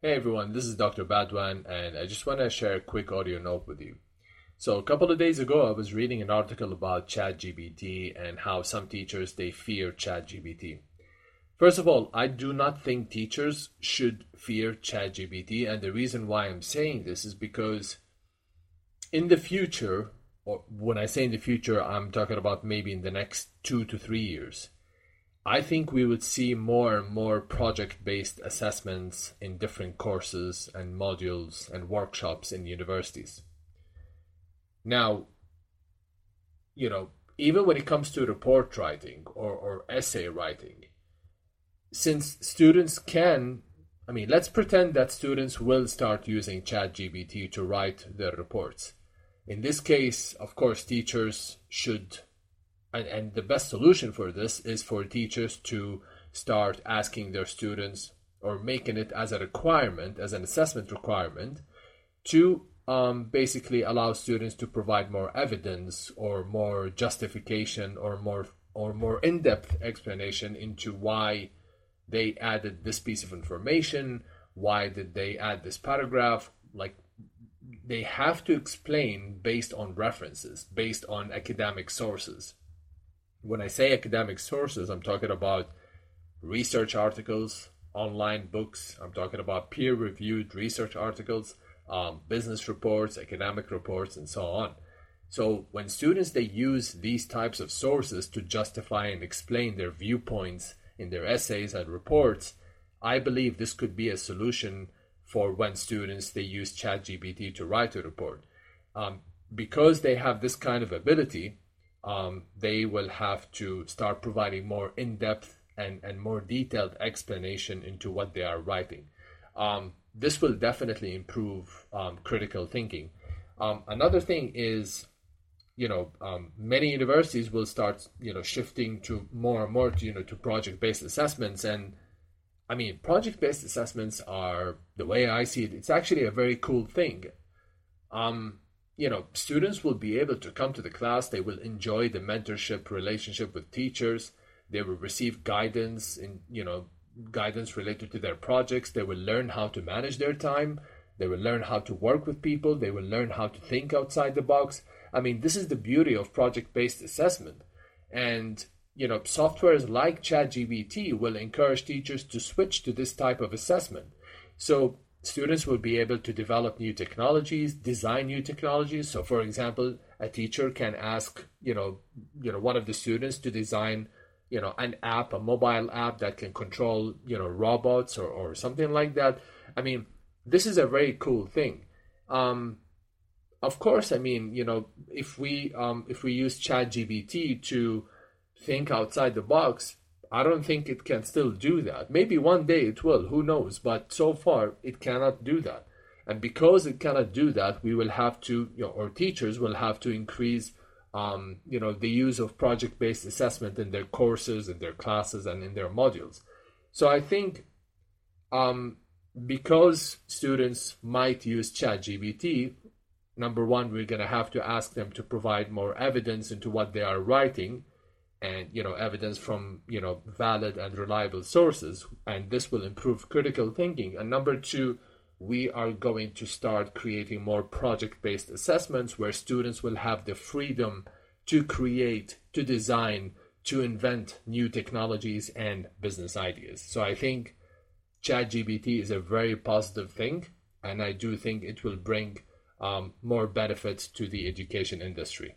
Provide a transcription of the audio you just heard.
Hey everyone, this is Dr. Badwan, and I just want to share a quick audio note with you. So a couple of days ago, I was reading an article about ChatGPT and how some teachers they fear ChatGPT. First of all, I do not think teachers should fear ChatGPT, and the reason why I'm saying this is because in the future, or when I say in the future, I'm talking about maybe in the next two to three years I think we would see more and more project based assessments in different courses and modules and workshops in universities. Now, you know, even when it comes to report writing or, or essay writing, since students can, I mean, let's pretend that students will start using ChatGPT to write their reports. In this case, of course, teachers should and, and the best solution for this is for teachers to start asking their students or making it as a requirement, as an assessment requirement, to um, basically allow students to provide more evidence or more justification or more or more in-depth explanation into why they added this piece of information, why did they add this paragraph, like they have to explain based on references, based on academic sources when I say academic sources, I'm talking about research articles, online books, I'm talking about peer reviewed research articles, um, business reports, academic reports, and so on. So when students they use these types of sources to justify and explain their viewpoints in their essays and reports, I believe this could be a solution for when students they use ChatGPT to write a report. Um, because they have this kind of ability, um, they will have to start providing more in-depth and, and more detailed explanation into what they are writing. Um, this will definitely improve um, critical thinking. Um, another thing is, you know, um, many universities will start, you know, shifting to more and more, to, you know, to project-based assessments. And I mean, project-based assessments are the way I see it. It's actually a very cool thing. Um, you know, students will be able to come to the class, they will enjoy the mentorship relationship with teachers, they will receive guidance in, you know, guidance related to their projects, they will learn how to manage their time, they will learn how to work with people, they will learn how to think outside the box. I mean, this is the beauty of project-based assessment. And you know, softwares like ChatGPT will encourage teachers to switch to this type of assessment. So students will be able to develop new technologies, design new technologies. So, for example, a teacher can ask, you know, you know, one of the students to design, you know, an app, a mobile app that can control, you know, robots or, or something like that. I mean, this is a very cool thing. Um, of course, I mean, you know, if we um, if we use ChatGPT to think outside the box, I don't think it can still do that. Maybe one day it will, who knows? But so far, it cannot do that. And because it cannot do that, we will have to, you know, or teachers will have to increase, um, you know, the use of project-based assessment in their courses, in their classes, and in their modules. So I think, um, because students might use ChatGPT, number one, we're going to have to ask them to provide more evidence into what they are writing and you know evidence from you know valid and reliable sources and this will improve critical thinking. And number two we are going to start creating more project based assessments where students will have the freedom to create to design to invent new technologies and business ideas. So i think ChatGPT is a very positive thing and i do think it will bring um, more benefits to the education industry